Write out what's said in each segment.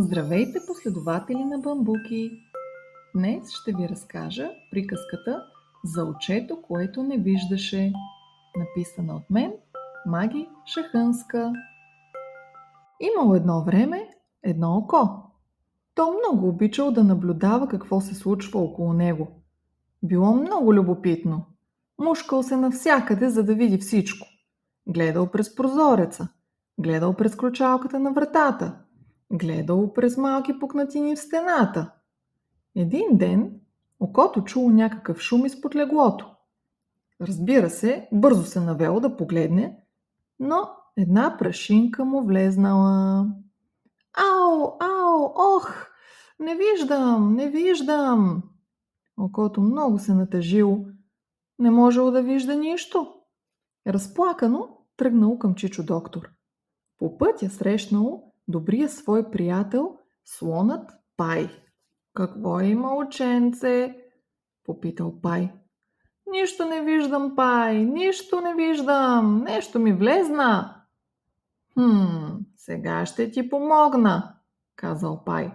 Здравейте, последователи на бамбуки! Днес ще ви разкажа приказката за очето, което не виждаше, написана от мен, Маги Шахънска. Имало едно време едно око. То много обичал да наблюдава какво се случва около него. Било много любопитно. Мушкал се навсякъде, за да види всичко. Гледал през прозореца, гледал през ключалката на вратата – гледало през малки пукнатини в стената. Един ден окото чуло някакъв шум изпод леглото. Разбира се, бързо се навело да погледне, но една прашинка му влезнала. Ау, ау, ох, не виждам, не виждам. Окото много се натъжило, не можело да вижда нищо. Разплакано тръгнало към Чичо доктор. По пътя срещнало добрия свой приятел, слонът Пай. Какво има, ученце? попитал Пай. Нищо не виждам, Пай, нищо не виждам, нещо ми влезна. Хм, сега ще ти помогна, казал Пай.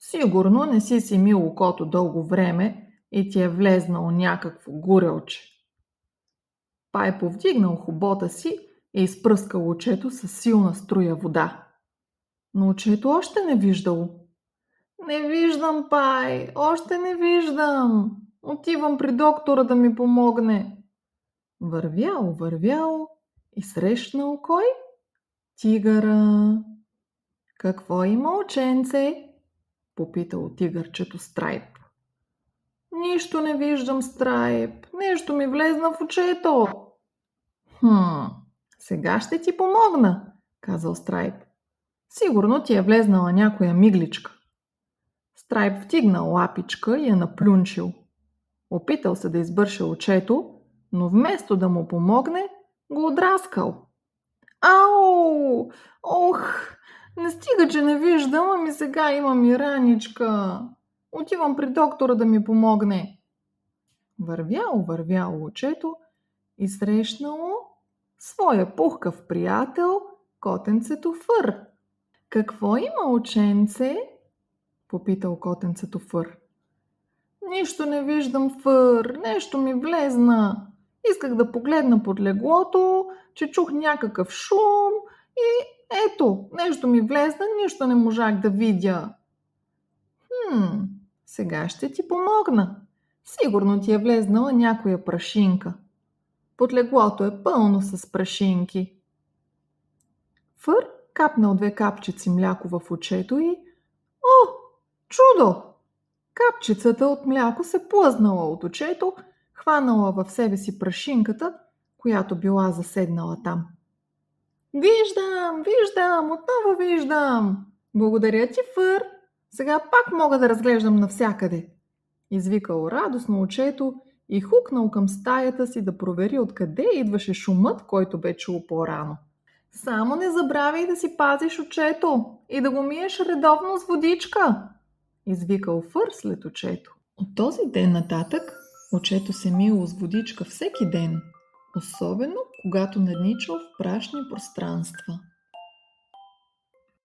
Сигурно не си си мил окото дълго време и ти е влезнал някакво гурелче. Пай повдигнал хубота си и изпръскал очето с силна струя вода но очето още не виждало. Не виждам, пай, още не виждам. Отивам при доктора да ми помогне. Вървял, вървял и срещнал кой? Тигъра. Какво има, ученце? Попитал тигърчето Страйп. Нищо не виждам, Страйп. Нещо ми влезна в очето. Хм, сега ще ти помогна, казал Страйп. Сигурно ти е влезнала някоя мигличка. Страйп втигнал лапичка и я наплюнчил. Опитал се да избърше очето, но вместо да му помогне, го отраскал. Ау! Ох! Не стига, че не виждам, ами сега имам и раничка. Отивам при доктора да ми помогне. Вървяло, вървяло очето и срещнало своя пухкав приятел, котенцето Фър. Какво има, ученце? Попитал котенцето Фър. Нищо не виждам, Фър. Нещо ми влезна. Исках да погледна под леглото, че чух някакъв шум и ето, нещо ми влезна, нищо не можах да видя. Хм, сега ще ти помогна. Сигурно ти е влезнала някоя прашинка. Под леглото е пълно с прашинки. Фър капнал две капчици мляко в очето и... О, чудо! Капчицата от мляко се плъзнала от очето, хванала в себе си прашинката, която била заседнала там. Виждам, виждам, отново виждам! Благодаря ти, Фър! Сега пак мога да разглеждам навсякъде! Извикал радостно очето и хукнал към стаята си да провери откъде идваше шумът, който бе чул по-рано. Само не забравяй да си пазиш очето и да го миеш редовно с водичка, извикал Фър след очето. От този ден нататък очето се мило с водичка всеки ден, особено когато надничал в прашни пространства.